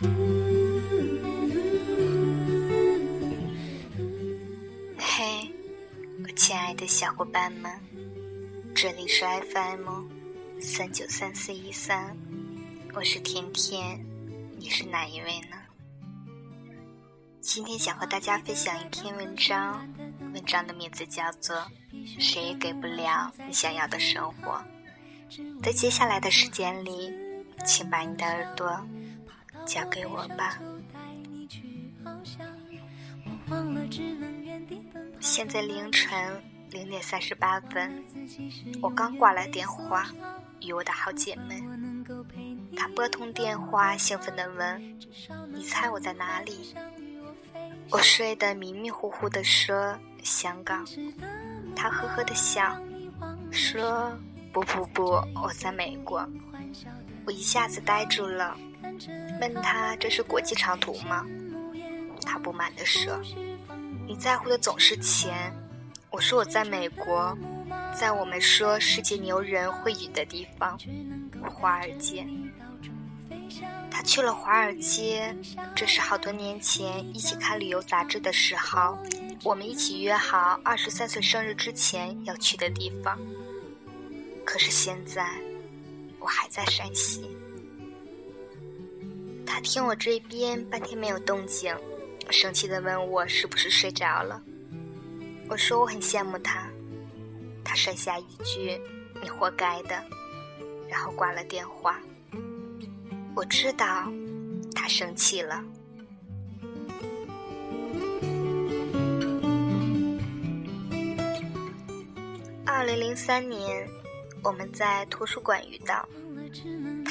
嘿，我亲爱的小伙伴们，这里是 FM 三九三四一三，我是甜甜，你是哪一位呢？今天想和大家分享一篇文章，文章的名字叫做《谁也给不了你想要的生活》。在接下来的时间里，请把你的耳朵交给我吧。现在凌晨零点三十八分，我刚挂了电话，与我的好姐妹。她拨通电话，兴奋地问：“你猜我在哪里？”我睡得迷迷糊糊地说：“香港。”她呵呵地笑，说：“不不不，我在美国。”我一下子呆住了，问他：“这是国际长途吗？”他不满地说：“你在乎的总是钱。”我说：“我在美国，在我们说世界牛人会语的地方——华尔街。”他去了华尔街，这是好多年前一起看旅游杂志的时候，我们一起约好二十三岁生日之前要去的地方。可是现在，我还在山西。他听我这边半天没有动静。生气的问我是不是睡着了？我说我很羡慕他。他甩下一句：“你活该的。”然后挂了电话。我知道他生气了。二零零三年，我们在图书馆遇到，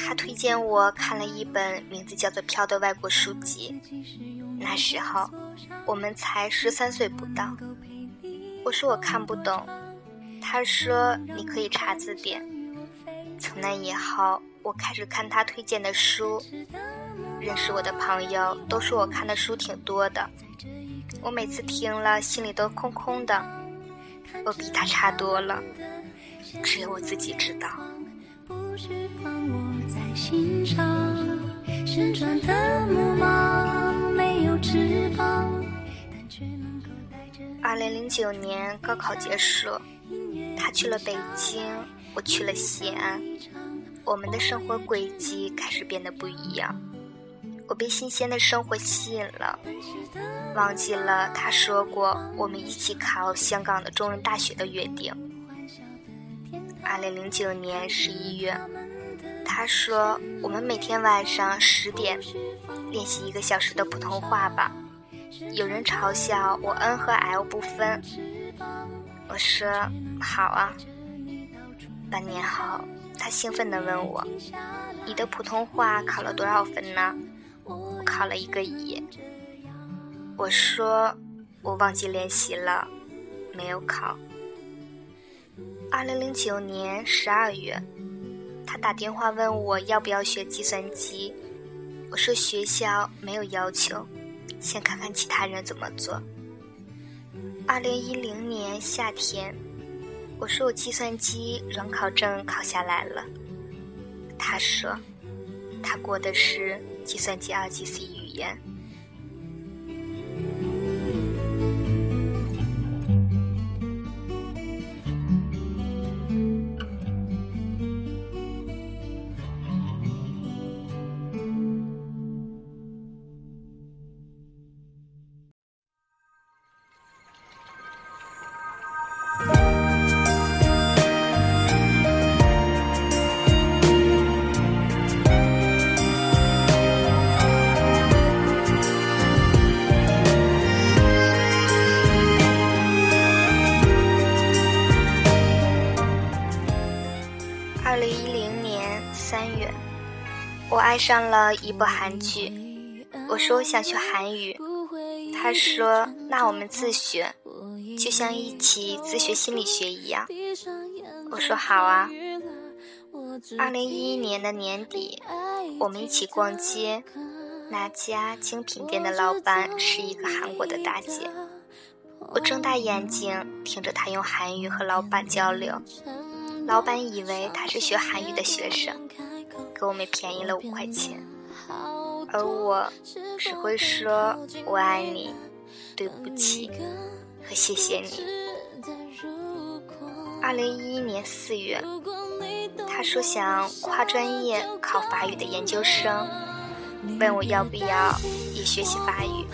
他推荐我看了一本名字叫做《飘》的外国书籍。那时候，我们才十三岁不到。我说我看不懂，他说你可以查字典。从那以后，我开始看他推荐的书。认识我的朋友都说我看的书挺多的，我每次听了心里都空空的。我比他差多了，只有我自己知道。心上旋转的木马，没有翅膀二零零九年高考结束，他去了北京，我去了西安，我们的生活轨迹开始变得不一样。我被新鲜的生活吸引了，忘记了他说过我们一起考香港的中文大学的约定。二零零九年十一月，他说我们每天晚上十点练习一个小时的普通话吧。有人嘲笑我 N 和 L 不分，我说好啊。半年后，他兴奋地问我：“你的普通话考了多少分呢？”我考了一个乙。我说我忘记练习了，没有考。二零零九年十二月，他打电话问我要不要学计算机，我说学校没有要求。先看看其他人怎么做。二零一零年夏天，我说我计算机软考证考下来了。他说，他过的是计算机二级 C 语言。上了一部韩剧，我说我想学韩语，他说那我们自学，就像一起自学心理学一样。我说好啊。二零一一年的年底，我们一起逛街，那家精品店的老板是一个韩国的大姐，我睁大眼睛听着她用韩语和老板交流，老板以为她是学韩语的学生。给我们便宜了五块钱。而我只会说我爱你、对不起和谢谢你。二零一一年四月，他说想跨专业考法语的研究生，问我要不要也学习法语。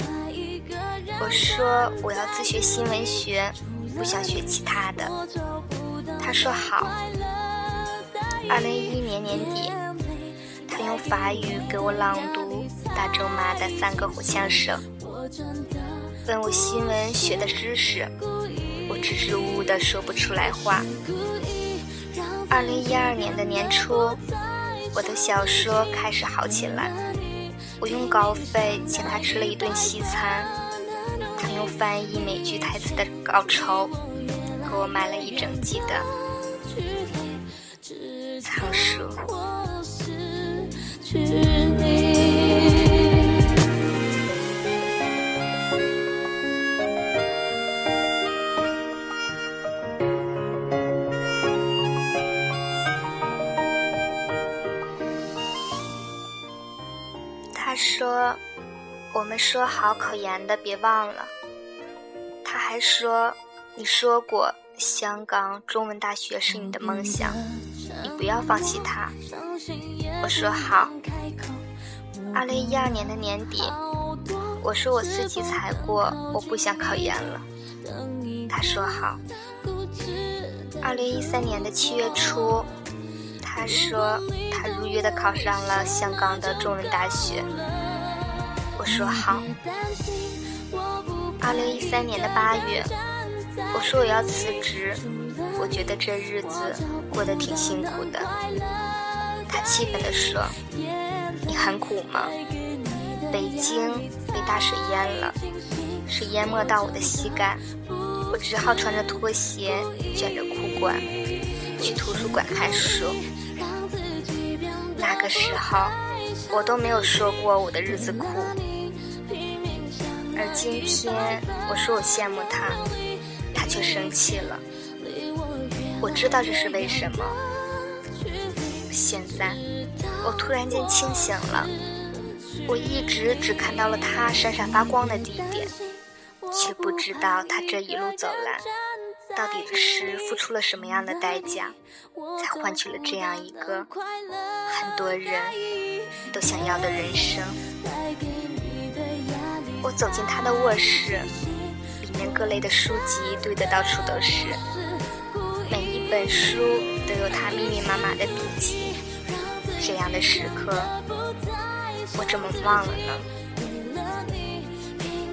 我说我要自学新闻学，不想学其他的。他说好。二零一一年年底，他用法语给我朗读大仲马的三个火枪手，问我新闻学的知识，我支支吾吾的说不出来话。二零一二年的年初，我的小说开始好起来，我用稿费请他吃了一顿西餐，他用翻译美剧台词的稿酬给我买了一整季的。仓鼠。是你他说：“我们说好考研的，别忘了。”他还说：“你说过，香港中文大学是你的梦想。”不要放弃他，我说好。二零一二年的年底，我说我四级才过，我不想考研了。他说好。二零一三年的七月初，他说他如约的考上了香港的中文大学。我说好。二零一三年的八月，我说我要辞职。我觉得这日子过得挺辛苦的，他气愤地说：“你很苦吗？北京被大水淹了，水淹没到我的膝盖，我只好穿着拖鞋，卷着裤管，去图书馆看书。那个时候，我都没有说过我的日子苦，而今天我说我羡慕他，他却生气了。”我知道这是为什么。现在，我突然间清醒了。我一直只看到了他闪闪发光的地点，却不知道他这一路走来，到底是付出了什么样的代价，才换取了这样一个很多人都想要的人生。我走进他的卧室，里面各类的书籍堆得到处都是。本书都有他密密麻麻的笔记，这样的时刻，我怎么忘了呢？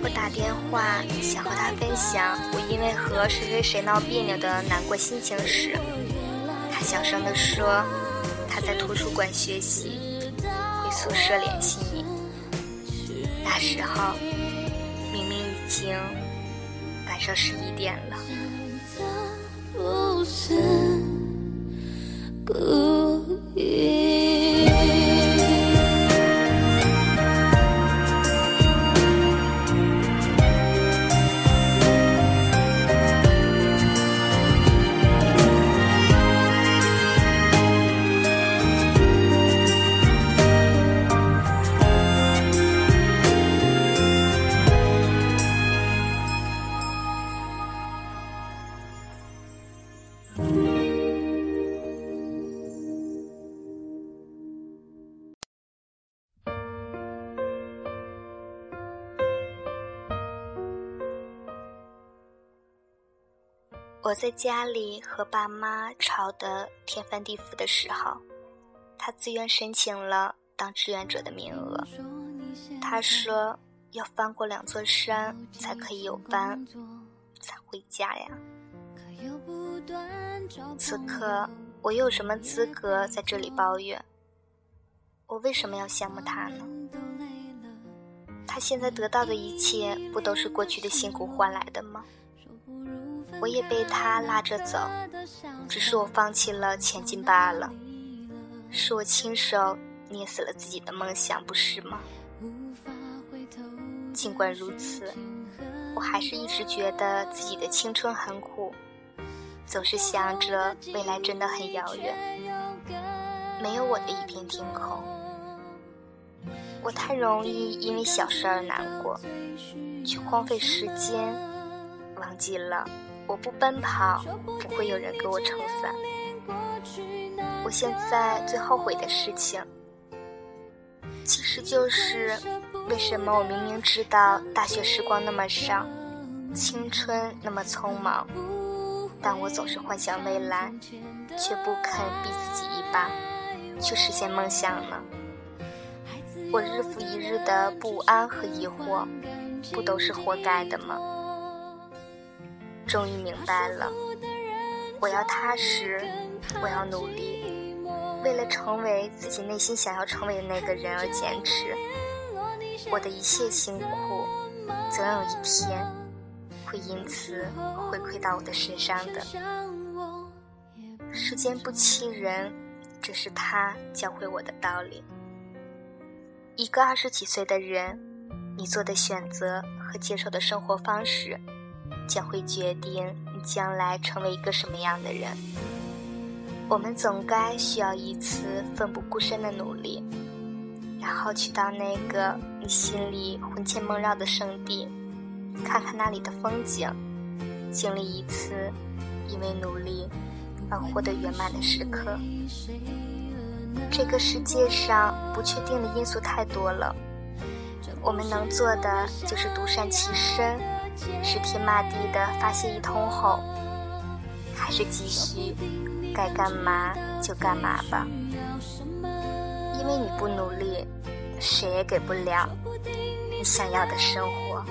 我打电话想和他分享我因为和谁谁谁闹别扭的难过心情时，他小声地说他在图书馆学习，回宿舍联系你。那时候明明已经晚上十一点了。我在家里和爸妈吵得天翻地覆的时候，他自愿申请了当志愿者的名额。他说要翻过两座山才可以有班，才回家呀。此刻我有什么资格在这里抱怨？我为什么要羡慕他呢？他现在得到的一切，不都是过去的辛苦换来的吗？我也被他拉着走，只是我放弃了前进罢了。是我亲手捏死了自己的梦想，不是吗？尽管如此，我还是一直觉得自己的青春很苦，总是想着未来真的很遥远，没有我的一片天空。我太容易因为小事而难过，去荒废时间，忘记了我不奔跑，不会有人给我撑伞。我现在最后悔的事情，其实就是为什么我明明知道大学时光那么少，青春那么匆忙，但我总是幻想未来，却不肯逼自己一把，去实现梦想呢？我日复一日的不安和疑惑，不都是活该的吗？终于明白了，我要踏实，我要努力。为了成为自己内心想要成为的那个人而坚持，我的一切辛苦，总有一天会因此回馈到我的身上的。时间不欺人，这是他教会我的道理。一个二十几岁的人，你做的选择和接受的生活方式，将会决定你将来成为一个什么样的人。我们总该需要一次奋不顾身的努力，然后去到那个你心里魂牵梦绕的圣地，看看那里的风景，经历一次因为努力而获得圆满的时刻。这个世界上不确定的因素太多了，我们能做的就是独善其身，是天骂地的发泄一通后，还是继续？该干嘛就干嘛吧，因为你不努力，谁也给不了你想要的生活。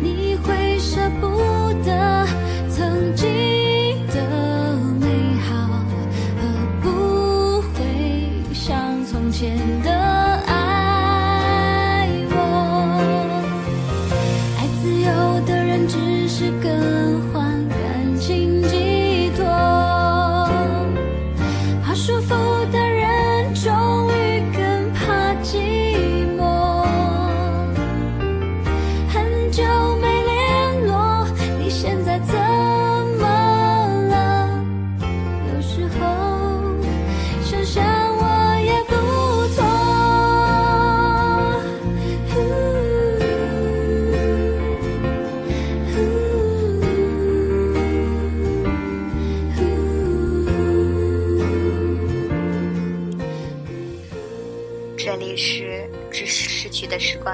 你会舍不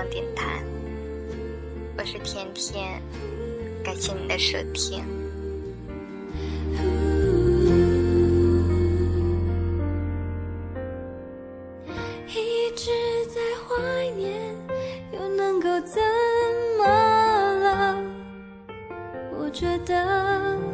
光电台，我是甜甜，感谢你的收听。一直在怀念，又能够怎么了？我觉得。